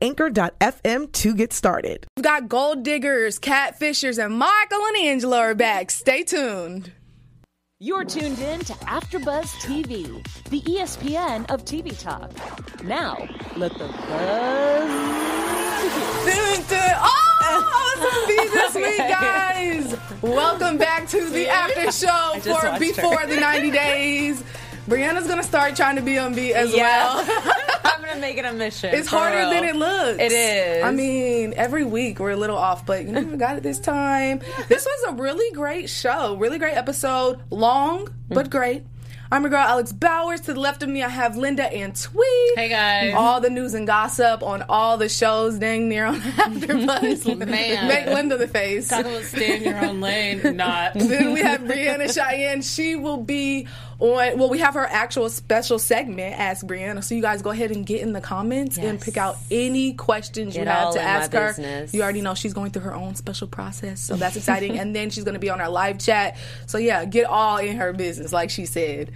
anchor.fm to get started. We've got gold diggers, catfishers, and Michael and Angela are back. Stay tuned. You're tuned in to AfterBuzz TV, the ESPN of TV talk. Now, let the buzz Dun, dun. Oh, it's me this week, guys. Welcome back to the after show for before her. the 90 days. Breanna's gonna start trying to be on beat as Yeah. well. I'm gonna make it a mission. It's harder real. than it looks. It is. I mean, every week we're a little off, but you know, we got it this time. This was a really great show, really great episode. Long, but mm-hmm. great. I'm your girl, Alex Bowers. To the left of me, I have Linda Antwi. Hey, guys. All the news and gossip on all the shows, dang near on AfterBuzz. Man. Make Linda the face. Talk about stay in your own lane, not. then we have Breanna Chi-anne. She will be on. Well, we have her actual special segment, Ask Breanna. So you guys go ahead and get in the comments and pick out any questions you have to ask her. business. You already know she's going through her own special process, so that's exciting. and then she's going to be on our live chat. So yeah, get all in her business, like she said.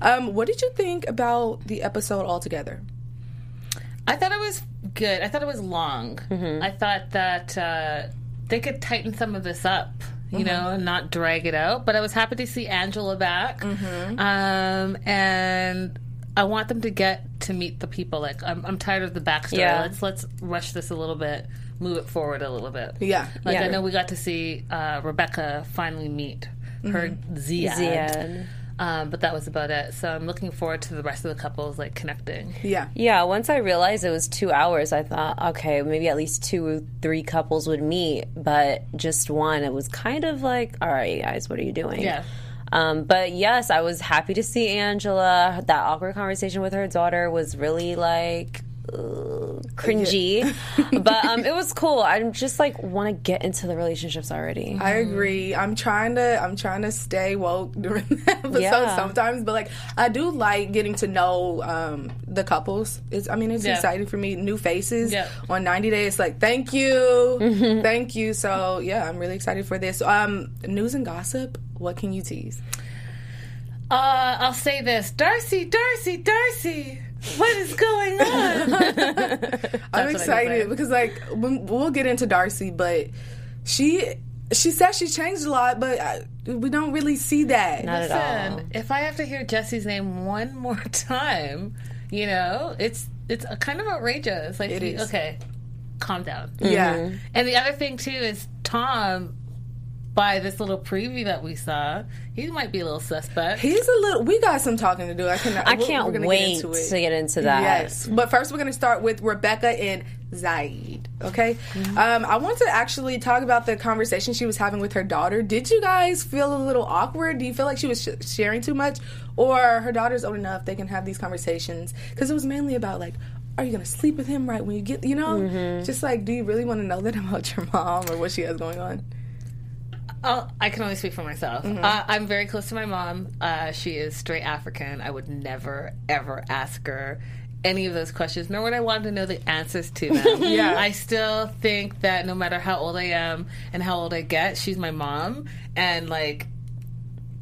Um, what did you think about the episode altogether? I thought it was good. I thought it was long. Mm-hmm. I thought that uh, they could tighten some of this up, you Mm-hmm. know, and not drag it out. But I was happy to see Angela back. Mm-hmm. Um, and I want them to get to meet the people. Like, I'm, I'm tired of the backstory. Yeah. Let's let's rush this a little bit, move it forward a little bit. Yeah. Like, Yeah. I know we got to see uh, Rebecca finally meet her Mm-hmm. Zied. Zied. Um, but that was about it. So I'm looking forward to the rest of the couples like connecting. Yeah. Yeah, once I realized it was two hours, I thought, okay, maybe at least two or three couples would meet, but just one. It was kind of like, all right, guys, what are you doing? Yeah. Um, but yes, I was happy to see Angela. That awkward conversation with her daughter was really like cringy, but um, it was cool. I'm just like want to get into the relationships already. I agree. I'm trying to I'm trying to stay woke during the episode Yeah. sometimes, but like I do like getting to know um, the couples. It's I mean it's Yeah. exciting for me. New faces Yeah. on 90 days. Like thank you, thank you. So yeah, I'm really excited for this. Um, news and gossip. What can you tease? Uh, I'll say this Darcey, Darcey, Darcey, what is going on? I'm what I can excited because like we'll get into Darcey, but she she says she changed a lot, but I, we don't really see that. Not at all. If I have to hear Jesse's name one more time, you know, it's it's kind of outrageous. Like, It he- is. okay, calm down. Yeah. Mm-hmm. And the other thing too is Tom. By this little preview that we saw, he might be a little suspect. He's a little. We got some talking to do. I cannot. I can't we're gonna wait get to get into that. Yes, but first we're going to start with Rebecca and Zied. Okay, um, I want to actually talk about the conversation she was having with her daughter. Did you guys feel a little awkward? Do you feel like she was sh- sharing too much, or her daughter's old enough they can have these conversations? Because it was mainly about like. Are you gonna sleep with him right when you get, you know, just like, do you really want to know that about your mom or what she has going on? Oh, I can only speak for myself. Uh, I'm very close to my mom. Uh, she is straight African. I would never, ever ask her any of those questions, nor would I want to know the answers to them. Yeah. I still think that no matter how old I am and how old I get, she's my mom. And like,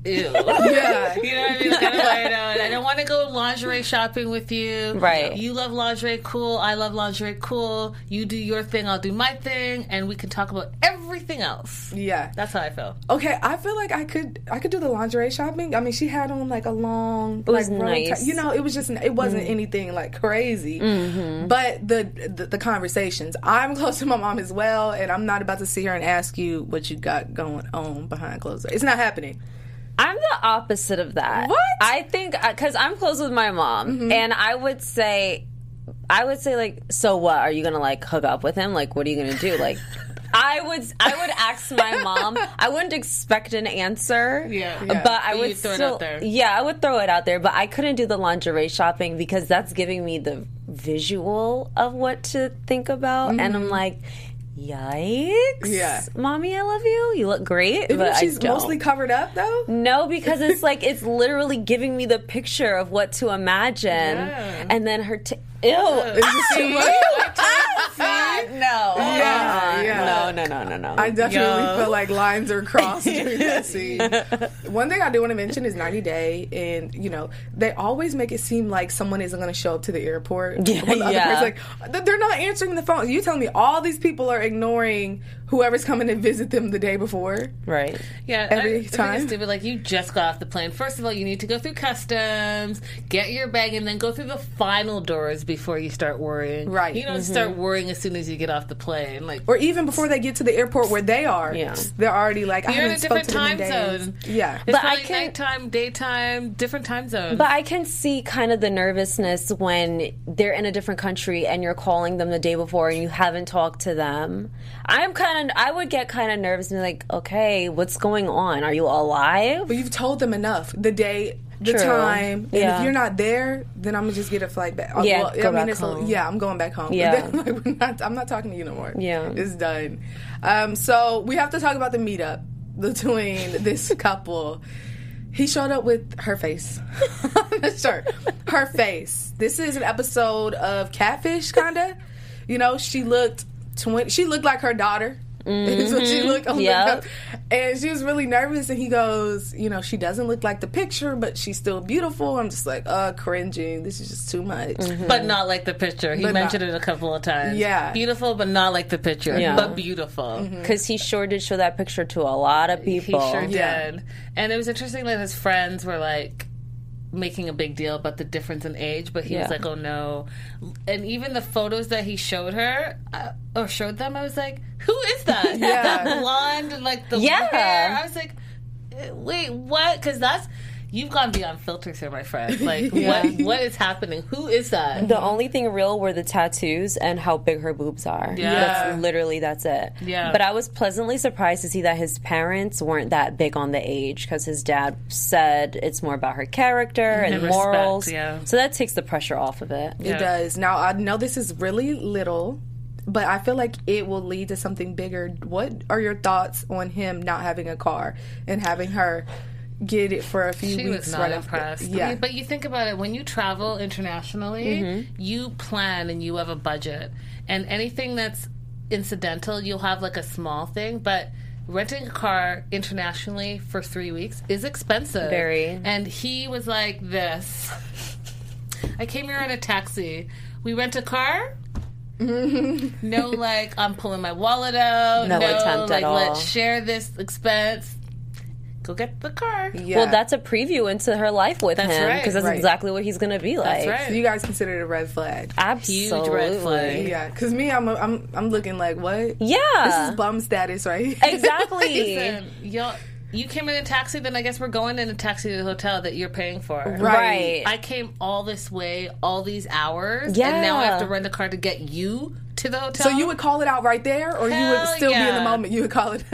ew. Yeah. You know what I mean? Like, I don't, I don't, want to go lingerie shopping with you. Right. You love lingerie, cool. I love lingerie, cool. You do your thing, I'll do my thing, and we can talk about everything else. Yeah, That's how I feel. Okay, I feel like I could I could do the lingerie shopping. I mean, she had on like a long, like nice. tie- You know, it was just it wasn't mm. anything like crazy. Mm-hmm. But the, the the conversations. I'm close to my mom as well, and I'm not about to sit here and ask you what you got going on behind closed doors. It's not happening. I'm the opposite of that. What? I think uh, because I'm close with my mom, mm-hmm. and I would say, I would say like, so what? Are you gonna like hook up with him? Like, what are you gonna do? Like, I would, I would ask my mom. I wouldn't expect an answer. Yeah. Yeah. but I would you'd throw it out there. yeah, I would throw it out there. But I couldn't do the lingerie shopping because that's giving me the visual of what to think about, and I'm mm-hmm. like, yikes! Yeah. mommy, I love you. You look great, but she's mostly covered up though. No, because it's like it's literally giving me the picture of what to imagine, and then her. T- Ew! Is this too much? No! Yeah, yeah. No! No! No! No! No! I definitely Yo. feel like lines are crossed during that scene. One thing I do want to mention is 90 Day, and you know they always make it seem like someone isn't going to show up to the airport. Yeah, the other yeah. person's like they're not answering the phone. You telling me all these people are ignoring whoever's coming to visit them the day before? right. Yeah, Every I, I time? it's stupid. Like you just got off the plane. First of all, you need to go through customs, get your bag, and then go through the final doors before you start worrying. Right. You don't mm-hmm. start worrying as soon as you get off the plane. Like Or even before they get to the airport where they are, Yeah. they're already like, I you're in a different to them in time zone. Yeah. It's But I can- nighttime, daytime, different time zones. But I can see kind of the nervousness when they're in a different country and you're calling them the day before and you haven't talked to them. I'm kind of, I would get kind of nervous and be like, okay, what's going on? Are you alive? But you've told them enough. The day, the True. time, and Yeah. if you're not there, then I'm gonna just get a flight back. Oh, Yeah, well, go back it's a- yeah, I'm going back home. Yeah. Like, we're not, I'm not talking to you no more. Yeah. it's done. Um, so we have to talk about the meetup between this couple. He showed up with her face on the shirt. Her face. This is an episode of Catfish, kinda. You know, she looked twenty. She looked like her daughter. Is what she looked mm-hmm. on the Yep. cover. And she was really nervous. And he goes, you know, she doesn't look like the picture, but she's still beautiful. I'm just like, uh, cringing. This is just too much. Mm-hmm. but not like the picture. He But mentioned not- it a couple of times. Yeah. beautiful, but not like the picture. Yeah. but beautiful. Mm-hmm. Because he sure did show that picture to a lot of people. He people. sure Yeah. did. And it was interesting that his friends were like making a big deal about the difference in age, but he Yeah. was like, "Oh no!" And even the photos that he showed her uh, or showed them, I was like, "Who is that? Yeah. that blonde and like the Yeah. hair." I was like, "Uh, "Wait, what?" Because that's you've gone beyond filters here, my friend. Like, Yeah. what what is happening? Who is that? The only thing real were the tattoos and how big her boobs are. Yeah. That's literally that's it. Yeah. But I was pleasantly surprised to see that his parents weren't that big on the age because his dad said it's more about her character and, And respect, morals. yeah. So that takes the pressure off of it. It does. Now, I know this is really little, but I feel like it will lead to something bigger. What are your thoughts on him not having a car and having her get it for a few She weeks was not right after? impressed. Yeah. I mean, but you think about it when you travel internationally, mm-hmm. you plan and you have a budget, and anything that's incidental, you'll have like a small thing, but. Renting a car internationally for three weeks is expensive. Very. And he was like this. I came here in a taxi. We rent a car. no, like I'm pulling my wallet out. No No, attempt like at all. let's share this expense. Go get the car. yeah. Well, that's a preview into her life with That's him right. because that's Right. exactly what he's going to be like. That's right. So you guys consider it a red flag. Absolutely. Huge red flag. Yeah, because me, I'm, I'm, I'm looking like what? Yeah. This is bum status, right? exactly. Listen, y'all, you came in a taxi, then I guess we're going in a taxi to the hotel that you're paying for. right. I came all this way, all these hours, Yeah. and now I have to rent a car to get you to the hotel. So you would call it out right there, or you would Hell still be in the moment. You would call it.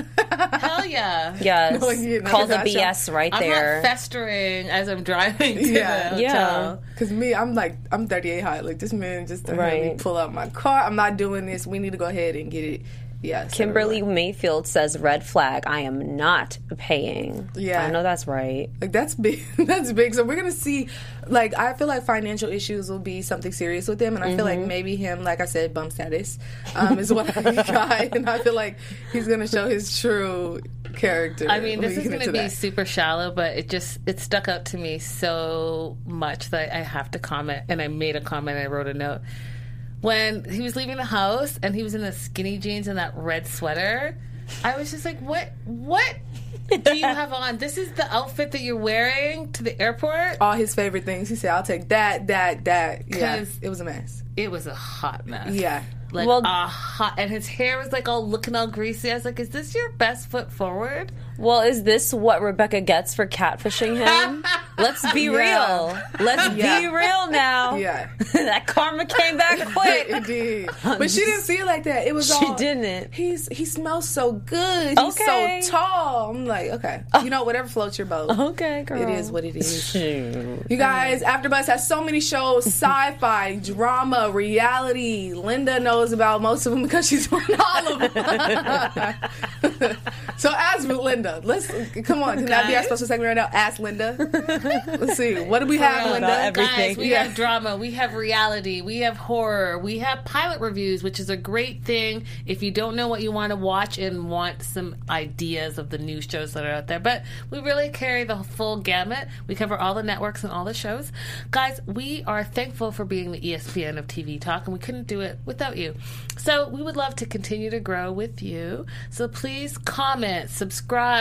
hell yeah. Yes. No, you- no, Call the gotcha. BS right there. I'm there. not festering as I'm driving to Yeah. the Yeah. hotel. Because me, I'm like, I'm 38 hot. Like this man just had me Right. pull out my car. I'm not doing this. We need to go ahead and get it. Yes, Kimberly Mayfield says red flag. I am not paying. Yeah. I know that's right. Like that's big. that's big. So we're gonna see. Like I feel like financial issues will be something serious with him, and I feel Mm-hmm. like maybe him, like I said, bum status, um, is what I got, and I feel like he's gonna show his true character. I mean, this is going to be that. super shallow, but it just it stuck out to me so much that I have to comment. And I made a comment. I wrote a note when he was leaving the house and he was in the skinny jeans and that red sweater. I was just like, what? What do you have on? This is the outfit that you're wearing to the airport. all his favorite things. He said, "I'll take that, that, that." Yeah, 'Cause- it was a mess. It was a hot mess. Yeah, Like Well- a hot, and his hair was like all looking all greasy. I was like, "Is this your best foot forward?" Well, is this what Rebecca gets for catfishing him? Let's be Yeah. real. Let's Yeah. be real now. Yeah. that karma came back quick. it did, but she didn't see it like that. It was She all didn't. He's he smells so good. He's Okay. so tall. I'm like, okay, oh. you know, whatever floats your boat. Okay, girl. It is what it is. You guys, AfterBuzz has so many shows: sci-fi, drama, reality. Linda knows about most of them because she's on all of them. so ask Linda. Let's come on. Can that be our special segment right now? Ask Linda. Let's see. What do we have. Linda? Everything. Guys, we Yeah. have drama, we have reality, we have horror, we have pilot reviews, which is a great thing if you don't know what you want to watch and want some ideas of the new shows that are out there. But we really carry the full gamut. We cover all the networks and all the shows. Guys, we are thankful for being the ESPN of TV Talk, and we couldn't do it without you. So we would love to continue to grow with you. So please comment, subscribe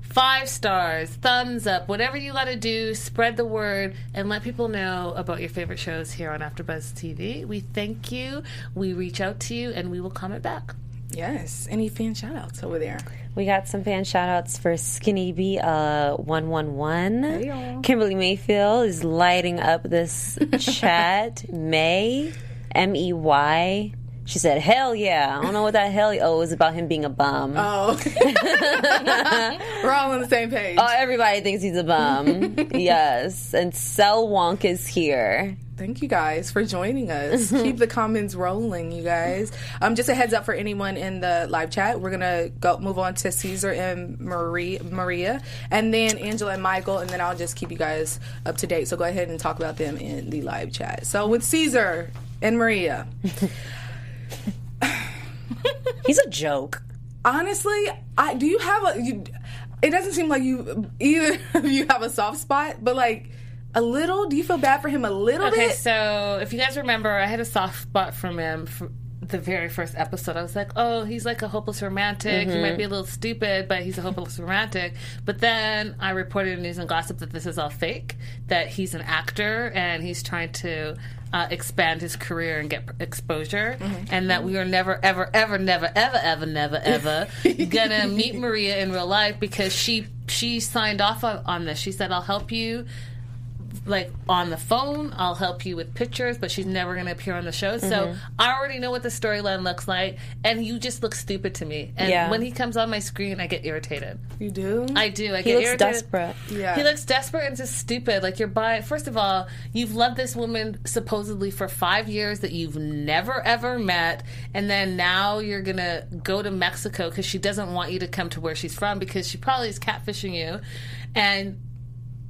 five stars, thumbs up, whatever you got to do, spread the word and let people know about your favorite shows here on AfterBuzz TV. We thank you. We reach out to you and we will comment back. Yes. Any fan shout outs over there? We got some fan shout outs for Skinny B uh 111. y'all. Kimberly Mayfield is lighting up this chat. May M E Y. She said, "Hell yeah!" I don't know what that hell. Oh, it was about him being a bum. Oh, we're all on the same page. Oh, everybody thinks he's a bum. yes, and Cell Wonk is here. Thank you guys for joining us. Keep the comments rolling, you guys. Um, just a heads up for anyone in the live chat. We're gonna go move on to Caesar and Marie, Maria, and then Angela and Michael, and then I'll just keep you guys up to date. So go ahead and talk about them in the live chat. So with Caesar and Maria, He's a joke. honestly, I do you have a? You, it doesn't seem like you either of you have a soft spot, but like a little. Do you feel bad for him a little bit? Okay, bit? so if you guys remember, I had a soft spot from him from the very first episode. I was like, oh, he's like a hopeless romantic. He might be a little stupid, but he's a hopeless romantic. But then I reported in News and Gossip that this is all fake, that he's an actor and he's trying to. Uh, expand his career and get exposure, and that we are never, ever, ever, never, ever, ever, never, ever gonna meet Maria in real life because she she signed off on, on this. She said, "I'll help you like on the phone. I'll help you with pictures, but she's never going to appear on the show. So Mm-hmm. I already know what the storyline looks like, and you just look stupid to me. And Yeah. when he comes on my screen, I get irritated. you do. I do. I He get looks irritated. desperate. Yeah. He looks desperate and just stupid. Like you're by. First of all, you've loved this woman supposedly for five years that you've never ever met, and then now you're gonna go to Mexico because she doesn't want you to come to where she's from because she probably is catfishing you, and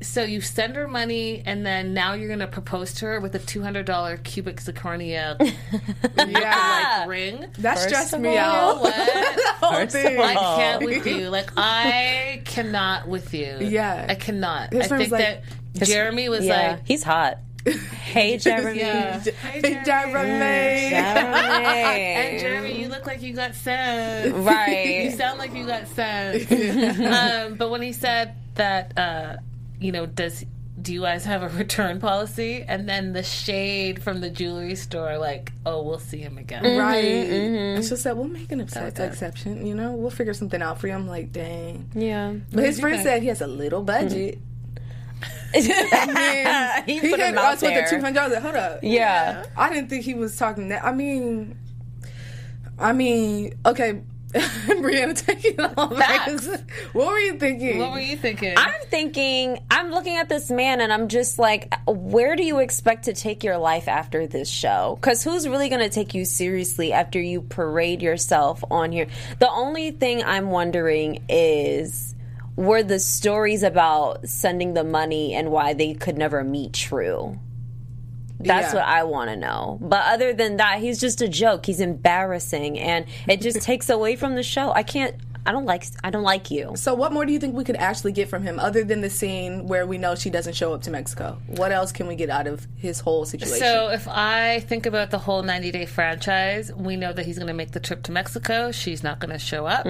so you send her money, and then now you're going to propose to her with a two hundred dollar cubic zirconia yeah. like ring. That First stressed me out. First thing. I can't with you. Like I cannot with you. Yeah. I cannot. His I think was that Jeremy was Yeah, like, he's hot. Hey, Jeremy. yeah. Hey, Jeremy. Jeremy. And Jeremy, you look like you got sense. Right. you sound like you got sense. um, but when he said that, uh, you know, does do you guys have a return policy? And then the shade from the jewelry store, like, oh, we'll see him again. Right. Mm-hmm, And she said, we'll make an ex- exception, you know? We'll figure something out for you. I'm like, dang. Yeah. But his friend think? said he has a little budget. he He put had him out us with the 200 I was like, hold up. Yeah. I didn't think he was talking that. I mean, I mean, okay. Breanna, take it on. Facts. what were you thinking? What were you thinking? I'm thinking, I'm looking at this man and I'm just like, where do you expect to take your life after this show? Because who's really going to take you seriously after you parade yourself on here? The only thing I'm wondering is were the stories about sending the money and why they could never meet true? That's Yeah. what I want to know. But other than that, he's just a joke. He's embarrassing and it just takes away from the show. I can't I don't like I don't like you. So, what more do you think we could actually get from him other than the scene where we know she doesn't show up to Mexico? What else can we get out of his whole situation? So if I think about the whole 90 day franchise, we know that he's going to make the trip to Mexico. She's not going to show up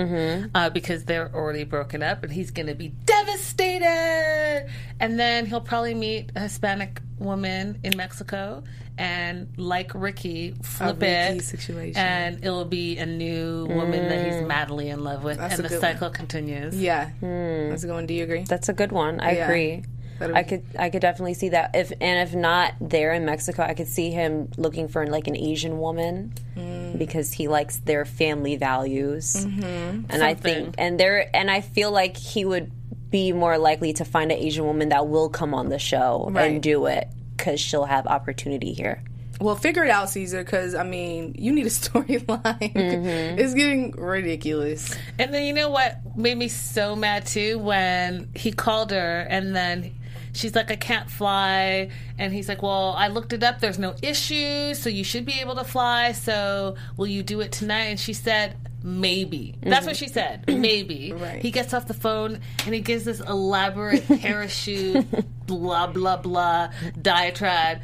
uh, because they're already broken up, and he's going to be devastated. And then he'll probably meet a Hispanic woman in Mexico, and like Ricky, flip Ricky it, situation. and it'll be a new woman that he's madly in love with, That's and the good cycle continues. Yeah. That's a good one. Do you agree? That's a good one. I Yeah. agree. That'll I be- could I could definitely see that. If and if not there in Mexico, I could see him looking for like an Asian woman Mm. because he likes their family values. Mm-hmm. And I think and there and I feel like he would be more likely to find an Asian woman that will come on the show Right. and do it because she'll have opportunity here. Well, figure it out, Caesar, because I mean, you need a storyline. Mm-hmm. It's getting ridiculous. And then you know what made me so mad too when he called her and then she's like, I can't fly. And he's like, Well, I looked it up. There's no issue. So you should be able to fly. So will you do it tonight? And she said, Maybe. That's what she said. Mm-hmm. Maybe. Right. He gets off the phone and he gives this elaborate parachute, blah, blah, blah diatribe.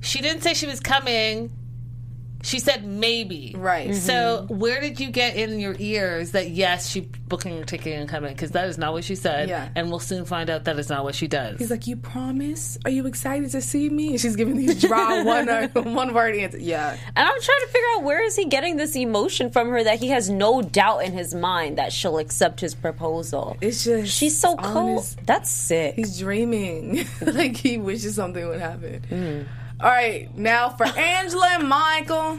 She didn't say she was coming. She said maybe. Right. So mm-hmm. where did you get in your ears that yes, she booking her ticket and coming? Because that is not what she said. Yeah. And we'll soon find out that is not what she does. He's like, "You promise? Are you excited to see me?" And she's giving these dry one uh, one word answers. Yeah, And I'm trying to figure out where is he getting this emotion from her that he has no doubt in his mind that she'll accept his proposal. it's just She's so on cool. his- That's sick. He's dreaming, like he wishes something would happen. Mm. All right, now for Angela and Michael.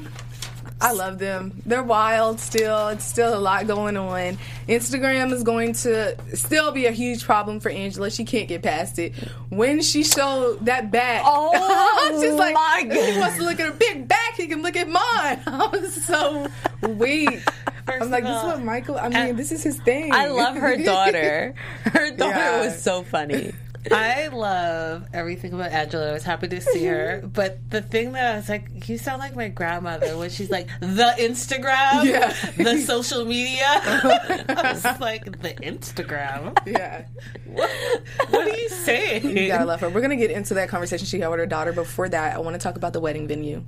I love them. They're wild still. It's still a lot going on. Instagram is going to still be a huge problem for Angela. She can't get past it. When she showed that back, Oh, she's like, my if he wants to look at her big back, he can look at mine. I was so weak. I'm like, of this is what Michael. I mean, this is his thing. I love her daughter. Her daughter Yeah. was so funny. I love everything about Angela. I was happy to see her. But the thing that I was like, you sound like my grandmother when she's like, the Instagram, Yeah. the social media. I was like, the Instagram? yeah. What are you saying? You gotta love her. We're gonna get into that conversation she had with her daughter. Before that, I want to talk about the wedding venue.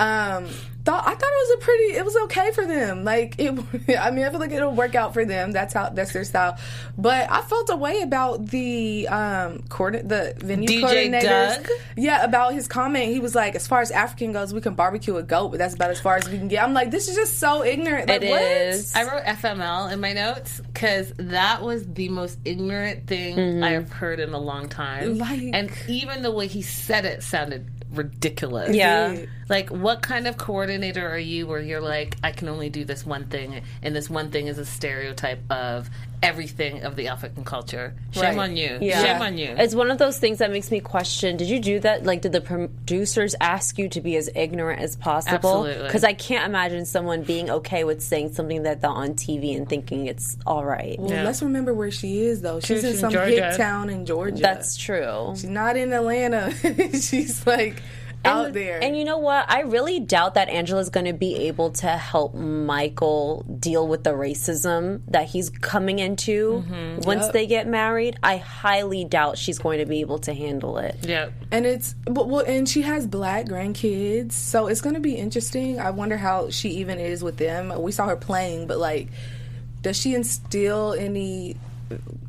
Um, thought I thought it was a pretty. It was okay for them. Like it. I mean, I feel like it'll work out for them. That's how. That's their style. But I felt a way about the um coordin- the venue DJ coordinators. Doug? Yeah, about his comment. He was like, as far as African goes, we can barbecue a goat, but that's about as far as we can get. I'm like, this is just so ignorant. Like, It what? is. I wrote FML in my notes because that was the most ignorant thing I have heard in a long time. Like- and even the way he said it sounded ridiculous. Yeah. Like, what kind of coordinator are you where you're like, I can only do this one thing, and this one thing is a stereotype of everything of the African culture? Shame Right. on you. Yeah. Shame on you. It's one of those things that makes me question did you do that? Like, did the producers ask you to be as ignorant as possible? Absolutely. Because I can't imagine someone being okay with saying something that they're on TV and thinking it's all right. Well, Yeah. let's remember where she is though. She's in She's in some Georgia. hick town in Georgia. That's true. She's not in Atlanta. She's like out and, there. And you know what? I really doubt that Angela's going to be able to help Michael deal with the racism that he's coming into Mm-hmm. once Yep. they get married. I highly doubt she's going to be able to handle it. yeah. And it's but well, and she has black grandkids, so it's going to be interesting. I wonder how she even is with them. We saw her playing, but like, does she instill any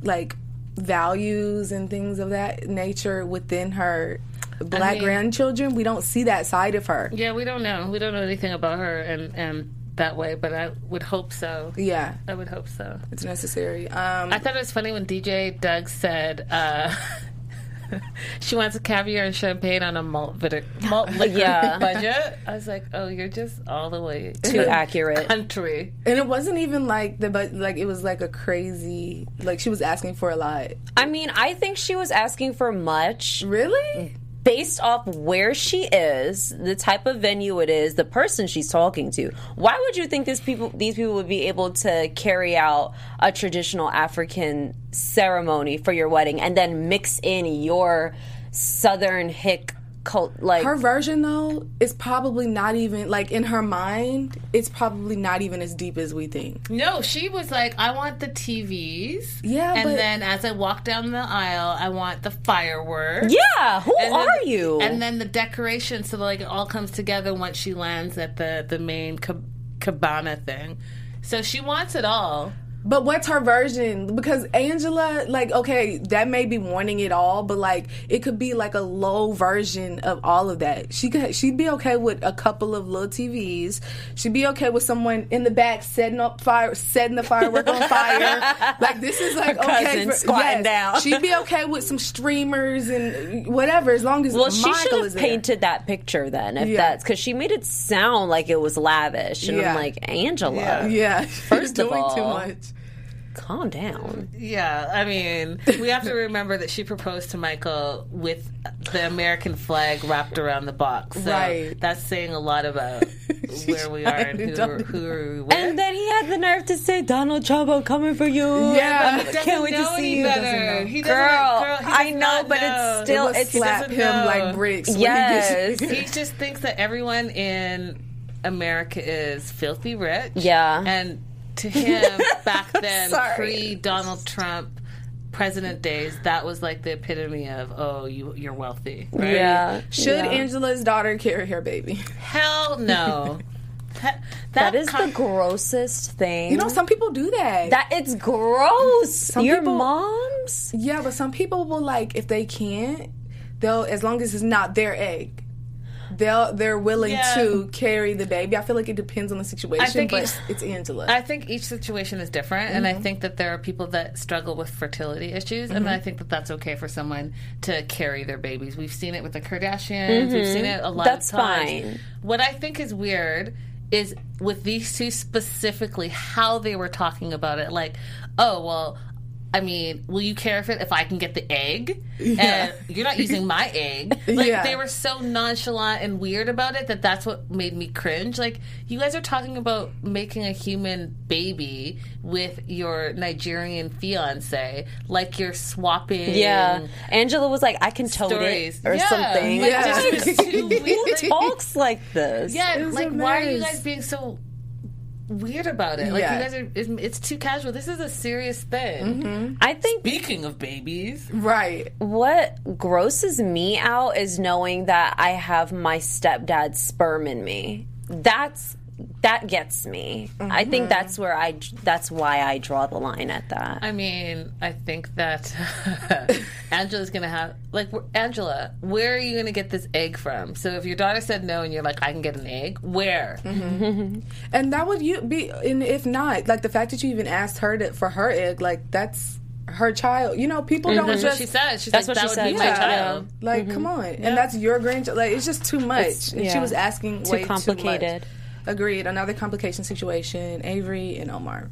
like values and things of that nature within her black mean- grandchildren? We don't see that side of her. Yeah, we don't know. We don't know anything about her and, and that way, but I would hope so. Yeah, I would hope so. it's necessary. Um, I thought it was funny when DJ Doug said uh, she wants a caviar and champagne on a malt, bitter, malt liquor Yeah. budget. I was like, oh, you're just all the way Too accurate. country. and it wasn't even like the but like it was like a crazy like she was asking for a lot. I mean, I think she was asking for much Really? Based off where she is, the type of venue it is, the person she's talking to. Why would you think this people these people would be able to carry out a traditional African ceremony for your wedding and then mix in your southern hick cult like Her version though is probably not even like in her mind. It's probably not even as deep as we think. No, she was like, I want the TVs. Yeah, and but- then as I walk down the aisle, I want the fireworks. Yeah, who And then- are you? And then the decoration, so like it all comes together once she lands at the the main cab- cabana thing. So she wants it all. But what's her version? Because Angela, like, okay, that may be wanting it all, but like, it could be like a low version of all of that. She could, she'd be okay with a couple of little TVs. She'd be okay with someone in the back setting up fire, setting the firework on fire. Like, this is like okay. cousin squatting down. She'd be okay with some streamers and whatever, as long as Well, she should have is there. painted that picture then, if Yeah. that's because she made it sound like it was lavish, and Yeah. I'm like, Angela, Yeah, First You're of doing too much. Calm down. Yeah, I mean, we have to remember that she proposed to Michael with the American flag wrapped around the box. So Right. that's saying a lot about where we are and who, trying to who are we with. And then he had the nerve to say, "Donald Trump, I'm coming for you." Yeah. He doesn't can't wait to see you. better. Doesn't. He doesn't- Girl, girl, he I know, but know. it's still, It slap him know. like bricks. when he yes, he just thinks that everyone in America is filthy rich. Yeah. And to him, back then, pre Donald Trump president days, that was like the epitome of, oh, you, you're wealthy. Right? yeah. Should yeah. Angela's daughter carry her baby? Hell no. that, that is con- the grossest thing. You know, some people do that. that it's gross. Your people- mom's. yeah, but some people will like if they can't, they'll as long as it's not their egg. They'll they're willing Yeah. to carry the baby. I feel like it depends on the situation, think but each- it's Angela. I think each situation is different, and Mm-hmm. I think that there are people that struggle with fertility issues, and I think that that's okay for someone to carry their babies. We've seen it with the Kardashians. We've seen it a lot Mm-hmm. That's of times. fine. What I think is weird is with these two specifically how they were talking about it. Like, oh well. I mean, will you care if it if I can get the egg? And you're not using my egg. Like Yeah. they were so nonchalant and weird about it that that's what made me cringe. Like you guys are talking about making a human baby with your Nigerian fiance, like you're swapping. Yeah. Angela was like, I can tote Stories. it or Yeah. something. Like, Yeah. just too weird. Who talks like this? yeah, like why are you guys being so weird about it? Like Yeah. you guys are, it's, it's too casual. This is a serious thing. Mm-hmm. I think Speaking of babies, right. what grosses me out is knowing that I have my stepdad's sperm in me. That's that gets me. I think mm-hmm. that's where I that's why I draw the line at that. I mean, I think that Angela's gonna have like Angela. Where are you gonna get this egg from? So if your daughter said no, and you're like, I can get an egg. Where? Mm-hmm. And that would you be and if not, like the fact that you even asked her to, for her egg, like that's her child. You know, people don't mm-hmm. That's just what she said. She's That's like, what that she would be said, my yeah. child. Like, come on, and that's your grandchild. Like, it's just too much. and she was asking Too way complicated. Too much. Agreed. Another complication situation. Avery and Omar.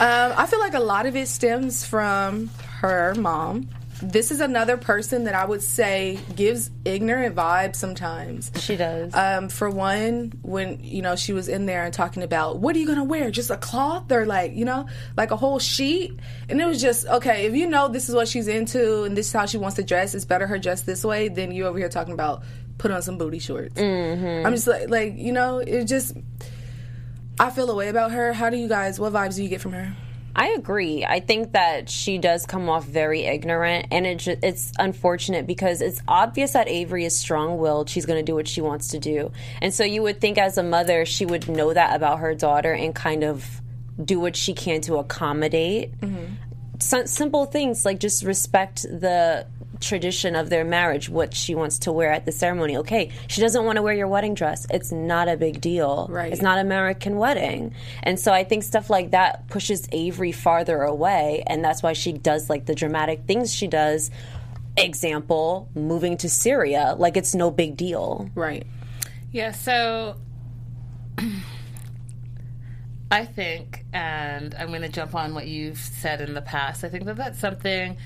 Um, I feel like a lot of it stems from her mom. This is another person that I would say gives ignorant vibes sometimes. She does. Um, for one, when you know she was in there and talking about what are you gonna wear, just a cloth or like you know like a whole sheet, and it was just okay. If you know this is what she's into and this is how she wants to dress, it's better her dress this way than you over here talking about put on some booty shorts. Mm-hmm. I'm just like like you know it just. I feel a way about her. How do you guys? What vibes do you get from her? I agree. I think that she does come off very ignorant, and it ju- it's unfortunate because it's obvious that Avery is strong-willed. She's going to do what she wants to do, and so you would think as a mother she would know that about her daughter and kind of do what she can to accommodate. Sim- simple things like just respect the tradition of their marriage, what she wants to wear at the ceremony. Okay, she doesn't want to wear your wedding dress. It's not a big deal. Right. It's not American wedding. And so I think stuff like that pushes Avery farther away. And that's why she does like the dramatic things she does. Example, moving to Syria. Like it's no big deal. Right. Yeah, so I think, and I'm going to jump on what you've said in the past, I think that that's something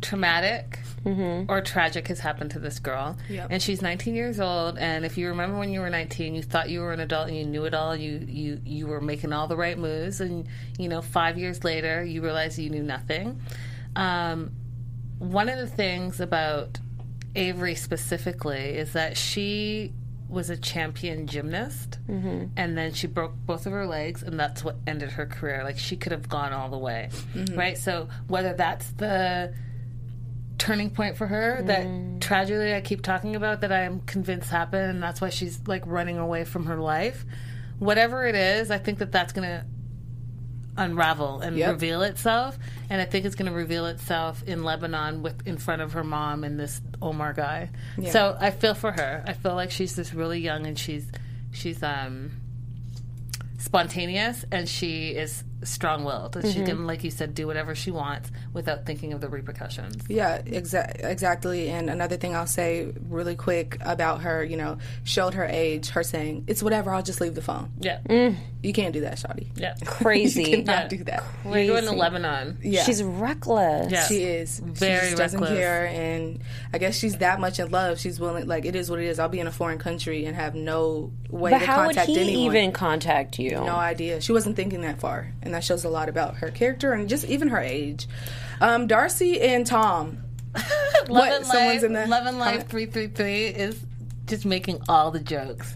traumatic mm-hmm. or tragic has happened to this girl. Yep. And she's 19 years old, and if you remember when you were 19, you thought you were an adult and you knew it all, you, you, you were making all the right moves, and, you know, five years later, you realize you knew nothing. Um, one of the things about Avery specifically is that she was a champion gymnast mm-hmm. and then she broke both of her legs and that's what ended her career like she could have gone all the way mm-hmm. right so whether that's the turning point for her that tragedy i keep talking about that i'm convinced happened and that's why she's like running away from her life whatever it is i think that that's going to unravel and Yep. reveal itself. And I think it's going to reveal itself in Lebanon with in front of her mom and this Omar guy. So I feel for her. I feel like she's just really young and she's she's um spontaneous and she is strong-willed. And She mm-hmm. can, like you said, do whatever she wants without thinking of the repercussions. Yeah, exa- exactly. And another thing I'll say really quick about her, you know, showed her age, her saying, it's whatever, I'll just leave the phone. Yeah, mm. You can't do that, Shawty. yeah. Crazy. You cannot Yeah. do that. We're going to Lebanon. Yeah. She's reckless. Yeah. She is Very she just doesn't reckless. care, and I guess she's that much in love. She's willing, like it is what it is. I'll be in a foreign country and have no way But to how would contact he anyone. even contact you? no idea. She wasn't thinking that far, and that shows a lot about her character and just even her age. Um, Darcey and Tom. Love What? and Someone's Life, in the Love and Life comment? three three three is just making all the jokes.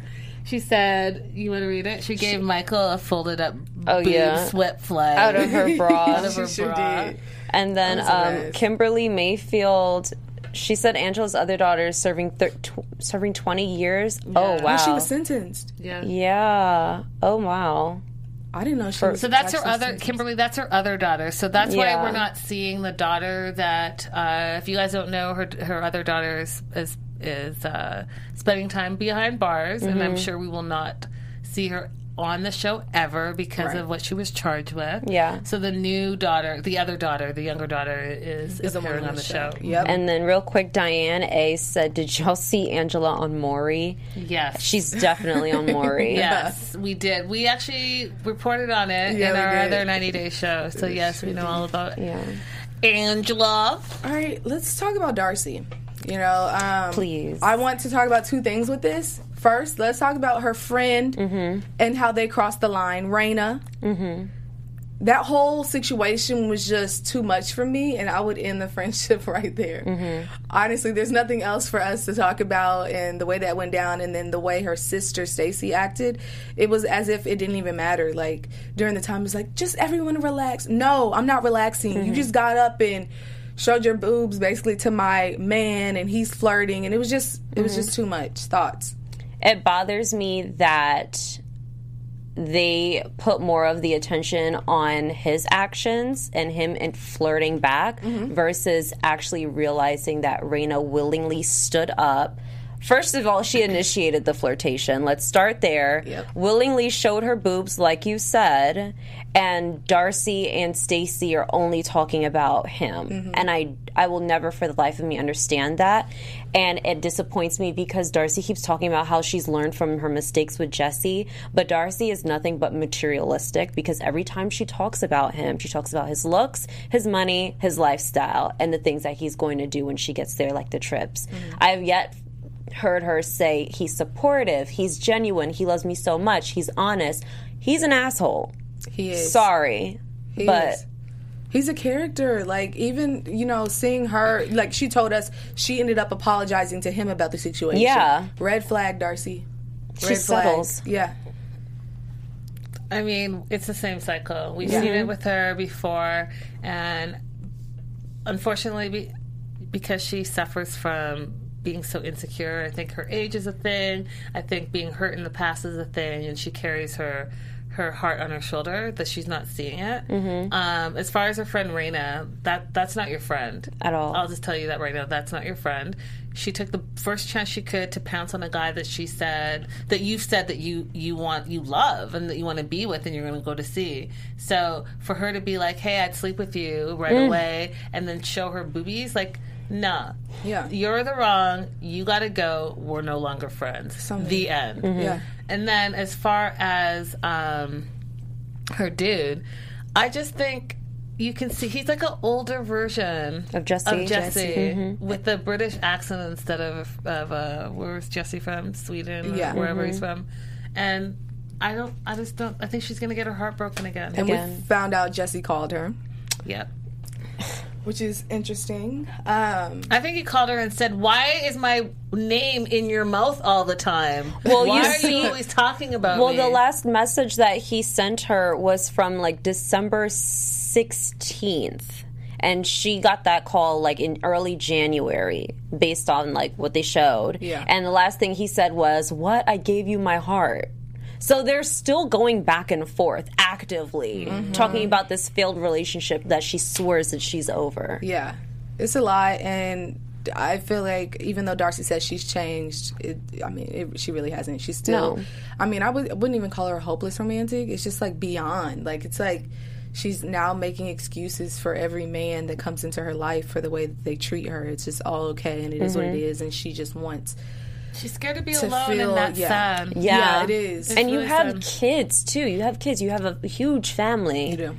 She said, "You want to read it?" She gave Michael a folded up Oh, boob yeah. sweat flag Out of her bra. Out of her sure bra. did. And then um. Kimberly Mayfield, she said Angela's other daughter is serving thir- tw- serving 20 years. Oh, wow. Well, she was sentenced. Yeah. yeah. Oh, wow. I didn't know she was. So that's her other sentenced. Kimberly. That's her other daughter. So that's Yeah. why we're not seeing the daughter that. Uh, if you guys don't know, her her other daughter is is, is uh, spending time behind bars, and Mm-hmm. I'm sure we will not see her on the show ever because Right. of what she was charged with. Yeah. So the new daughter, the other daughter, the younger daughter, is, Is appearing on the show. Yep. And then, real quick, Diane A said, Did y'all see Angela on Maury? Yes. She's definitely on Maury. Yes, we did. We actually reported on it Yeah, in our did. other 90 day show. So, yes, we know all about Yeah. Angela. All right, let's talk about Darcey. You know, um, Please. I want to talk about two things with this. First, let's talk about her friend Mm-hmm. and how they crossed the line. Raina. Mm-hmm. That whole situation was just too much for me, and I would end the friendship right there. Mm-hmm. Honestly, there's nothing else for us to talk about, and the way that went down, and then the way her sister Stacey acted, it was as if it didn't even matter. Like during the time, it was like, just everyone relax. No, I'm not relaxing. Mm-hmm. You just got up and showed your boobs basically to my man, and he's flirting, and it was just, it was Mm-hmm. just too much. Thoughts? It bothers me that they put more of the attention on his actions and him and flirting back versus actually realizing that Raina willingly stood up. First of all, she initiated the flirtation. Let's start there. Yep. Willingly showed her boobs, like you said, and Darcey and Stacey are only talking about him. Mm-hmm. And I, I will never, for the life of me, understand that. And it disappoints me because Darcey keeps talking about how she's learned from her mistakes with Jesse, but Darcey is nothing but materialistic because every time she talks about him, she talks about his looks, his money, his lifestyle, and the things that he's going to do when she gets there, like the trips. Mm-hmm. I have yet heard her say he's supportive, he's genuine, he loves me so much, he's honest. He's an asshole. He is. Sorry, He but is. He's a character. Like even you know, seeing her like she told us she ended up apologizing to him about the situation. Yeah. Red flag, Darcey. She flag. settles. Yeah. I mean, it's the same cycle. We've seen it with her before, and unfortunately, be, because she suffers from being so insecure, I think her age is a thing. I think being hurt in the past is a thing, and she carries her her heart on her shoulder that she's not seeing it. Mm-hmm. Um, as far as her friend Raina, that that's not your friend At all. I'll just tell you that right now. That's not your friend. She took the first chance she could to pounce on a guy that she said that you've said that you you want you love and that you want to be with and you're going to go to see. So for her to be like, "Hey, I'd sleep with you right Mm. away," and then show her boobies, like, nah, Yeah. you're the wrong. You got to go. We're no longer friends. The end. Yeah. And then as far as um, her dude, I just think you can see he's like an older version Of Jesse. Of Jesse, Jesse. with a British accent instead of of uh, where's Jesse from? Sweden, or Yeah. wherever he's from. And I don't. I just don't. I think she's gonna get her heart broken again. And Again. we found out Jesse called her, Yep. which is interesting. Um, I think he called her and said, "Why is my name in your mouth all the time? Well, Why you are you always talking about Well, me?" the last message that he sent her was from like December 16th. And she got that call like in early January based on like what they showed. Yeah. And the last thing he said was, What? I gave you my heart. So they're still going back and forth actively, Mm-hmm. talking about this failed relationship that she swears that she's over. Yeah, it's a lot, and I feel like even though Darcey says she's changed, it, I mean, it, she really hasn't. She's still. No. I mean, I, would, I wouldn't even call her a hopeless romantic. It's just like beyond. Like it's like she's now making excuses for every man that comes into her life for the way that they treat her. It's just all okay, and it is what it is, and she just wants She's scared to be to alone, feel. and that's yeah. sad. yeah, it is. And you have sad. kids too. You have kids. You have a huge family. you do.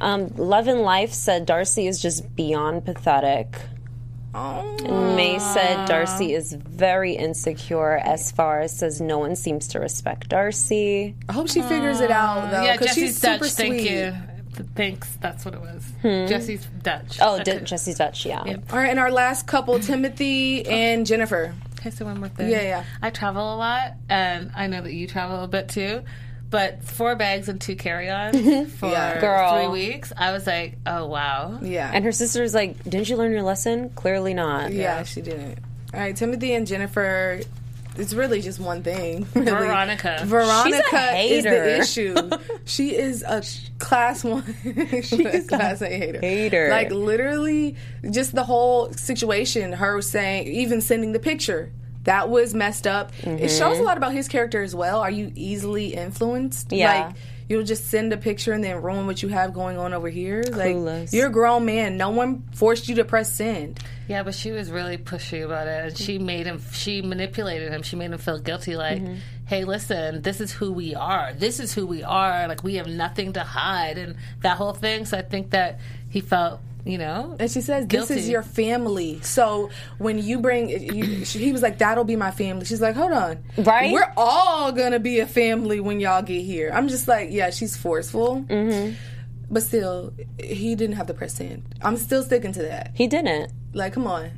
Um, Love and Life said Darcey is just beyond pathetic. Oh. May said Darcey is very insecure as far as says no one seems to respect Darcey. I hope she figures it out though, yeah, because Jesse's she's Dutch. super Thank sweet. you. Thanks. That's what it was. Jesse's Dutch. Oh, I D- couldn't- Jesse's Dutch, yeah. All right, and our last couple, Timothy and Jennifer. Can I say one more thing? Yeah, yeah. I travel a lot, and I know that you travel a bit too. But four bags and two carry-ons for Yeah. Girl. three weeks, I was like, oh wow. Yeah. And her sister's like, Didn't you learn your lesson? Clearly not. Yeah, she didn't. All right, Timothy and Jennifer. It's really just one thing. really. Veronica. Veronica is hater. the issue. she is a class one. She's a class A hater. hater. Like literally, just the whole situation. Her saying, even sending the picture. That was messed up. It Mm-hmm. shows a lot about his character as well. Are you easily influenced? Yeah. Like you'll just send a picture and then ruin what you have going on over here. Like Clueless. you're a grown man. No one forced you to press send. Yeah, but she was really pushy about it, and she made him. She manipulated him. She made him feel guilty. Like, Mm-hmm. hey, listen, this is who we are. This is who we are. Like, we have nothing to hide, and that whole thing. So I think that he felt, you know, And she says, "This is your family." So when you bring, you, she, he was like, "That'll be my family." She's like, "Hold on, Right? We're all gonna be a family when y'all get here." I'm just like, "Yeah, she's forceful." Mm-hmm. But still, he didn't have the press in. I'm still sticking to that. He didn't. Like, come on.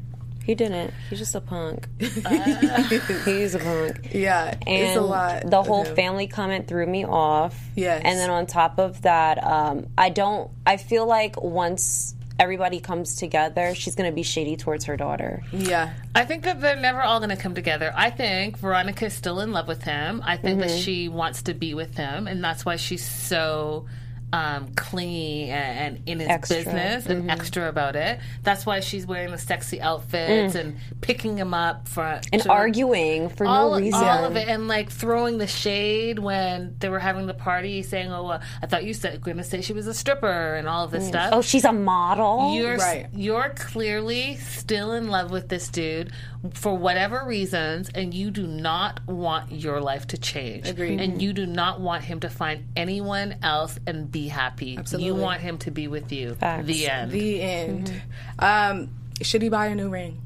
He didn't. He's just a punk. He's a punk. Yeah, And it's a lot. the whole family comment threw me off. Yes. And then on top of that, um, I don't. I feel like once everybody comes together, she's going to be shady towards her daughter. Yeah, I think that they're never all going to come together. I think Veronica's still in love with him. I think that mm-hmm. she wants to be with him, and that's why she's so um, clingy and, and in his Extra. business and extra about it. That's why she's wearing the sexy outfits and picking him up for And to- arguing for all, no reason. all of it, and like throwing the shade when they were having the party, saying, "Oh, uh, I thought you said going to say she was a stripper," and all of this stuff. Oh, she's a model. You're Right. you're clearly still in love with this dude for whatever reasons, and you do not want your life to change. Agreed. And you do not want him to find anyone else and be happy. Absolutely. You want him to be with you. Facts. The end. the end. Um, should he buy a new ring?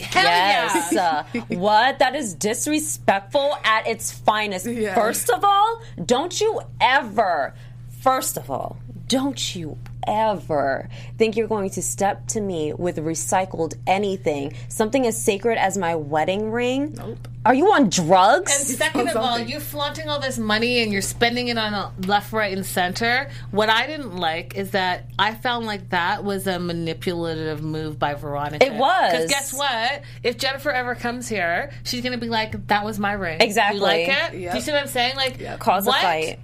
Hell Yes. yeah. Uh, what? That is disrespectful at its finest. Yeah. First of all, don't you ever, first of all, don't you ever think you're going to step to me with recycled anything, something as sacred as my wedding ring? Nope. Are you on drugs? And Second of all, you're flaunting all this money and you're spending it on a left, right, and center. What I didn't like is that I found like that was a manipulative move by Veronica. It was. Because guess what? If Jennifer ever comes here, she's going to be like, that was my ring. Exactly. You like it? Do you see what I'm saying? Like, Cause what? a fight.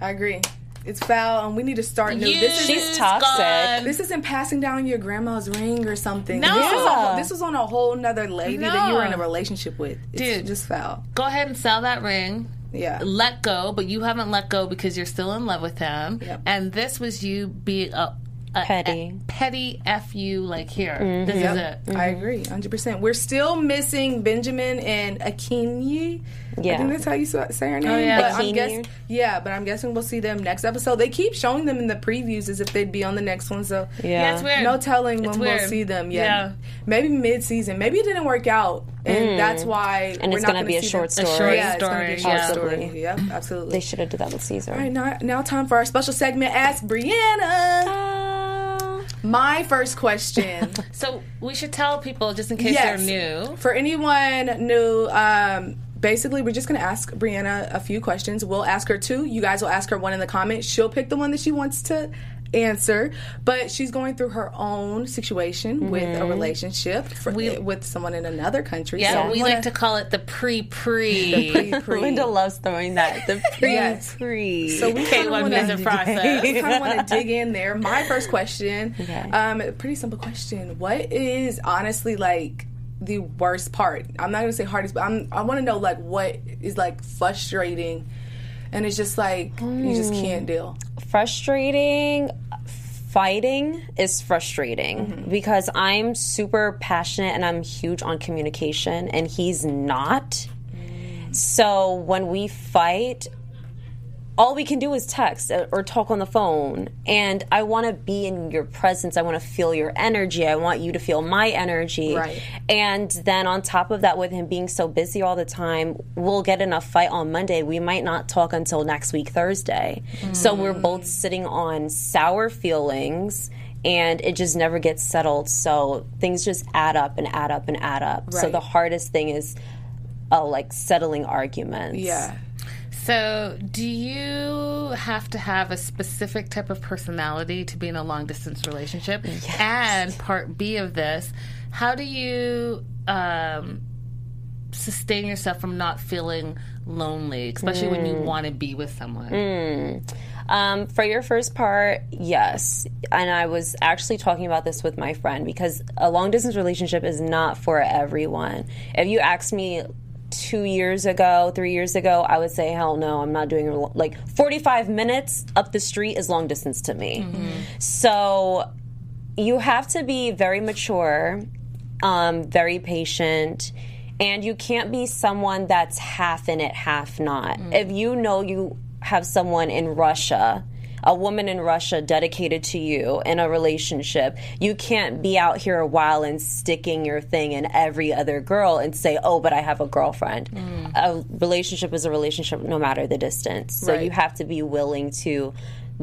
I agree. It's foul, and we need to start new. You This is She's toxic. gone. This isn't passing down your grandma's ring or something. No. This, is a this was on a whole nother lady that you were in a relationship with. It's Dude. just foul. Go ahead and sell that ring. Yeah. Let go, but you haven't let go because you're still in love with him. Yep. And this was you being a, uh, a Petty. a petty f you. Like here, Mm-hmm. this is Yep. it. I agree, 100%. We're still missing Benjamin and Akinyi. Yeah, I think that's how you say her name. yeah. But I'm guess, yeah, but I'm guessing we'll see them next episode. They keep showing them in the previews as if they'd be on the next one, so Yeah. Yeah, weird. no telling It's when we'll see them yet. Yeah. Maybe mid season. Maybe it didn't work out, and that's why. Mm. And we're it's not gonna gonna be a short them. story. short Yeah, it's gonna be a short story. Yep, absolutely. They should have did that with Caesar. All right, now, now time for our special segment. Ask Breanna. Ah. My first question. So we should tell people just in case Yes. they're new. For anyone new, um, basically, we're just going to ask Breanna a few questions. We'll ask her two. You guys will ask her one in the comments. She'll pick the one that she wants to answer, but she's going through her own situation with a relationship for, with someone in another country. Yeah, so we wanna- like to call it the pre pre. Linda loves throwing that. The pre Yes. pre. So we kind of K1 want visit to process. kind of want to dig in there. My first question, Okay. um, pretty simple question. What is honestly like the worst part? I'm not gonna say hardest, but I'm, I want to know like what is like frustrating, and it's just like you just mm. can't deal. frustrating fighting is frustrating mm-hmm. because I'm super passionate and I'm huge on communication and he's not. Mm. So when we fight, all we can do is text uh, or talk on the phone. And I want to be in your presence. I want to feel your energy. I want you to feel my energy. Right. And then on top of that, with him being so busy all the time, we'll get in a fight on Monday. We might not talk until next week, Thursday. So we're both sitting on sour feelings. And it just never gets settled. So things just add up and add up and add up. So the hardest thing is uh, like settling arguments. Yeah. So, do you have to have a specific type of personality to be in a long distance relationship? And part B of this, how do you um, sustain yourself from not feeling lonely, especially when you want to be with someone? Um, for your first part, yes. And I was actually talking about this with my friend because a long distance relationship is not for everyone. If you asked me two years ago, three years ago, I would say, hell no, I'm not doing like 45 minutes up the street is long distance to me. So you have to be very mature, um, very patient, and you can't be someone that's half in it, half not. If you know you have someone in Russia, a woman in Russia dedicated to you in a relationship, you can't be out here a while and sticking your thing in every other girl and say, oh, but I have a girlfriend. Mm. A relationship is a relationship no matter the distance. So Right. you have to be willing to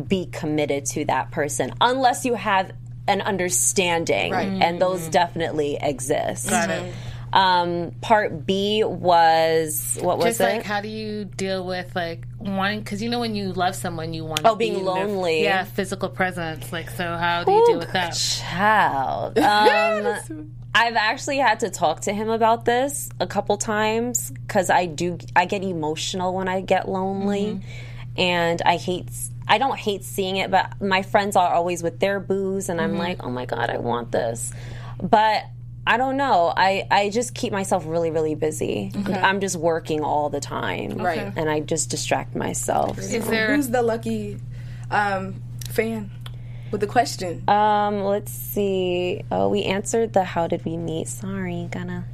be committed to that person unless you have an understanding Right. and those mm. definitely exist Got it. Um, part b was what was Just it like, how do you deal with like wanting? Because you know, when you love someone, you want Oh, to being be in their- lonely. yeah, physical presence. Like, so how do you deal with that? child um, i've actually had to talk to him about this a couple times because i do i get emotional when i get lonely and i hate i don't hate seeing it but my friends are always with their booze and i'm like oh my god i want this but I don't know. I, I just keep myself really, really busy. I'm just working all the time. Right. And I just distract myself. Is there? Who's the lucky um, fan with the question? Um, let's see. Oh, we answered the how did we meet? Sorry, gonna.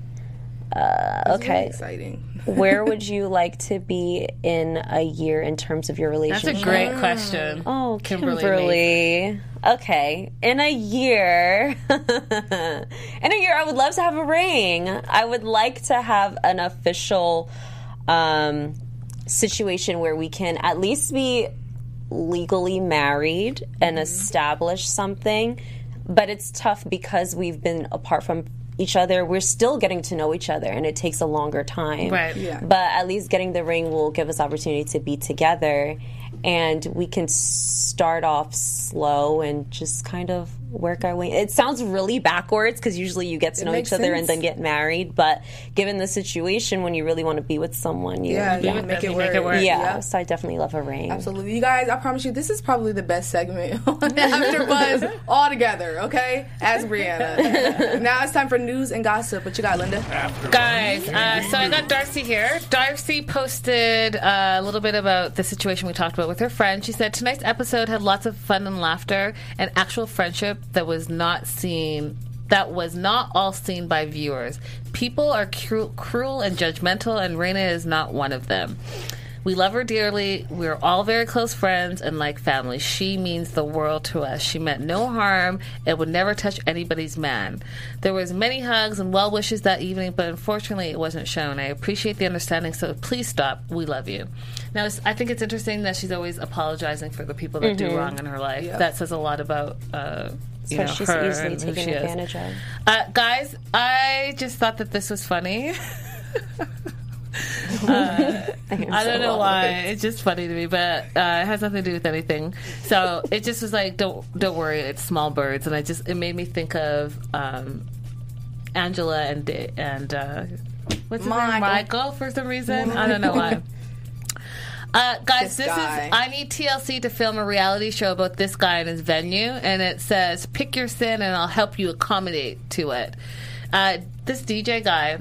Uh, Really okay. exciting. Where would you like to be in a year in terms of your relationship? That's a great question. Oh, Kimberly Kimberly. Okay. In a year, in a year, I would love to have a ring. I would like to have an official um, situation where we can at least be legally married and establish something. But it's tough because we've been apart from each other. We're still getting to know each other, and it takes a longer time. Right. Yeah. But at least getting the ring will give us opportunity to be together, and we can start off slow and just kind of work our way. It sounds really backwards because usually you get to know makes each other and then get married. But given the situation, when you really want to be with someone, you Yeah, yeah, you make You it make work. it work. yeah. Yep. So I definitely love a ring. Absolutely. You guys, I promise you, this is probably the best segment on AfterBuzz all together, okay? As Breanna. now it's time for news and gossip. What you got, Linda? Guys, uh, so I got Darcey here. Darcey posted uh, a little bit about the situation we talked about with her friend. She said tonight's episode had lots of fun and laughter and actual friendship that was not seen. That was not all seen by viewers. People are cru- cruel and judgmental, and Raina is not one of them. We love her dearly. We're all very close friends and like family. She means the world to us. She meant no harm and would never touch anybody's man. There was many hugs and well wishes that evening, but unfortunately it wasn't shown. I appreciate the understanding, so please stop. We love you. Now, it's- I think it's interesting that she's always apologizing for the people that do wrong in her life. That says a lot about uh, you so know, she's her easily taken she is. advantage of. Uh, guys, I just thought that this was funny. I don't know why. It's just funny to me, but uh, it has nothing to do with anything. So it just was like, don't don't worry, it's small birds, and I just it made me think of um, Angela and Da- and uh, what's his name, Michael. Michael, for some reason. I don't know why. Uh, guys, This this, guy. is. I need TLC to film a reality show about this guy and his venue, and it says, "Pick your sin, and I'll help you accommodate to it." Uh, this DJ guy,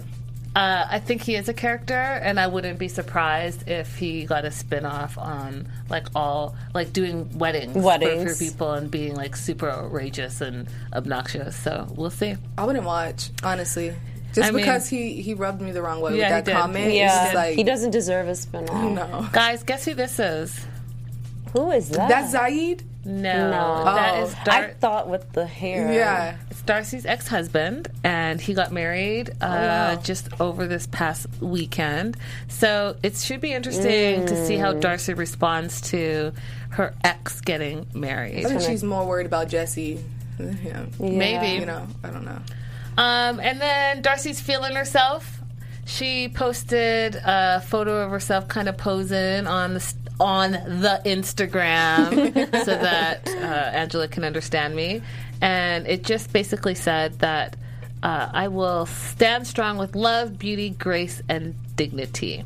uh, I think he is a character, and I wouldn't be surprised if he got a spin off on like all like doing weddings, for- Weddings. For, people and being like super outrageous and obnoxious. So we'll see. I wouldn't watch, honestly. Just I mean- because he, he rubbed me the wrong way Yeah, with did. that comment. It's Yeah, just like, he doesn't deserve a spin-off. No. Guys, guess who this is? Who is that? That's Zied? No, No. that Oh. is I thought with the hair. Yeah. It's Darcey's ex husband, and he got married uh, wow. just over this past weekend. So it should be interesting to see how Darcey responds to her ex getting married. I think she's more worried about Jesse. than him. Maybe. You know, I don't know. Um, and then Darcey's feeling herself. She posted a photo of herself kind of posing on the st- on the Instagram so that uh, Angela can understand me, and it just basically said that uh, I will stand strong with love, beauty, grace, and dignity.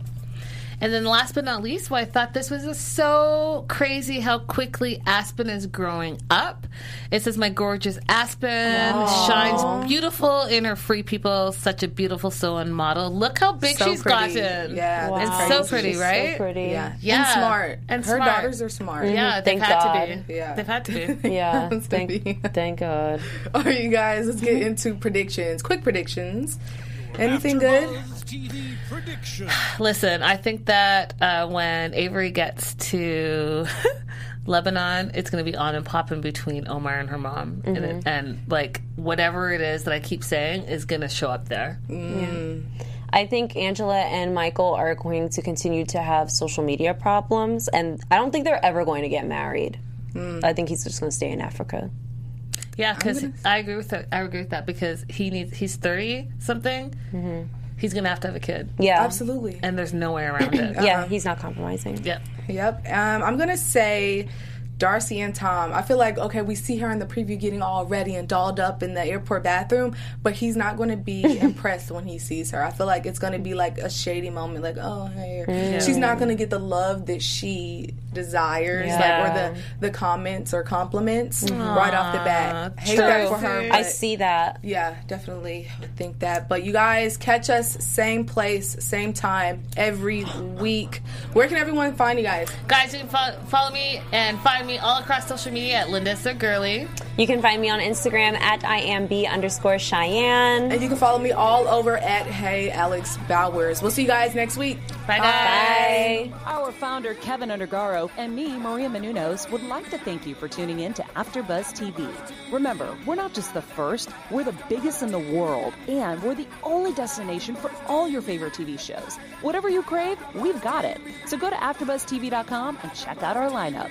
And then last but not least, well, I thought this was so crazy how quickly Aspen is growing up. It says, My gorgeous Aspen shines beautiful in her free people, such a beautiful sew-in model. Look how big So she's pretty. gotten. Yeah, And that's so pretty, She's right? So pretty. Yeah. Yeah. And smart. And Her smart. daughters are smart. Yeah, mm-hmm. they've Thank had God. to be. Yeah. They've had to be. Yeah. Has to thank, thank God. All right, you guys, let's get into predictions. Quick predictions. Anything good? AfterBuzz TV prediction. Listen, I think that uh, when Avery gets to Lebanon, it's going to be on and popping between Omar and her mom, and, it, mm-hmm. and like whatever it is that I keep saying is going to show up there. Mm. I think Angela and Michael are going to continue to have social media problems, and I don't think they're ever going to get married. Mm. I think he's just going to stay in Africa. Yeah, because I agree with that. I agree with that because he needs. He's thirty something. He's going to have to have a kid, Yeah, Absolutely. and there's no way around it. Yeah, he's not compromising. Yep. Yep. Um, I'm gonna say Darcey and Tom. I feel like okay, we see her in the preview getting all ready and dolled up in the airport bathroom, but he's not going to be impressed when he sees her. I feel like it's going to be like a shady moment, like oh hey, she's not going to get the love that she desires, like or the the comments or compliments right off the bat. Hate that for her. I see that. yeah, definitely think that. But you guys catch us same place, same time every week. Where can everyone find you guys? Guys, you can follow, follow me and find me all across social media at Lindessa Girly. You can find me on Instagram at IamB underscore Cheyenne. And you can follow me all over at Hey Alex Bowers. We'll see you guys next week. Bye, guys. Bye. Our founder, Keven Undergaro, and me, Maria Menounos, would like to thank you for tuning in to AfterBuzz TV. Remember, we're not just the first, we're the biggest in the world, and we're the only destination for all your favorite TV shows. Whatever you crave, we've got it. So go to AfterBuzzTV.com and check out our lineup.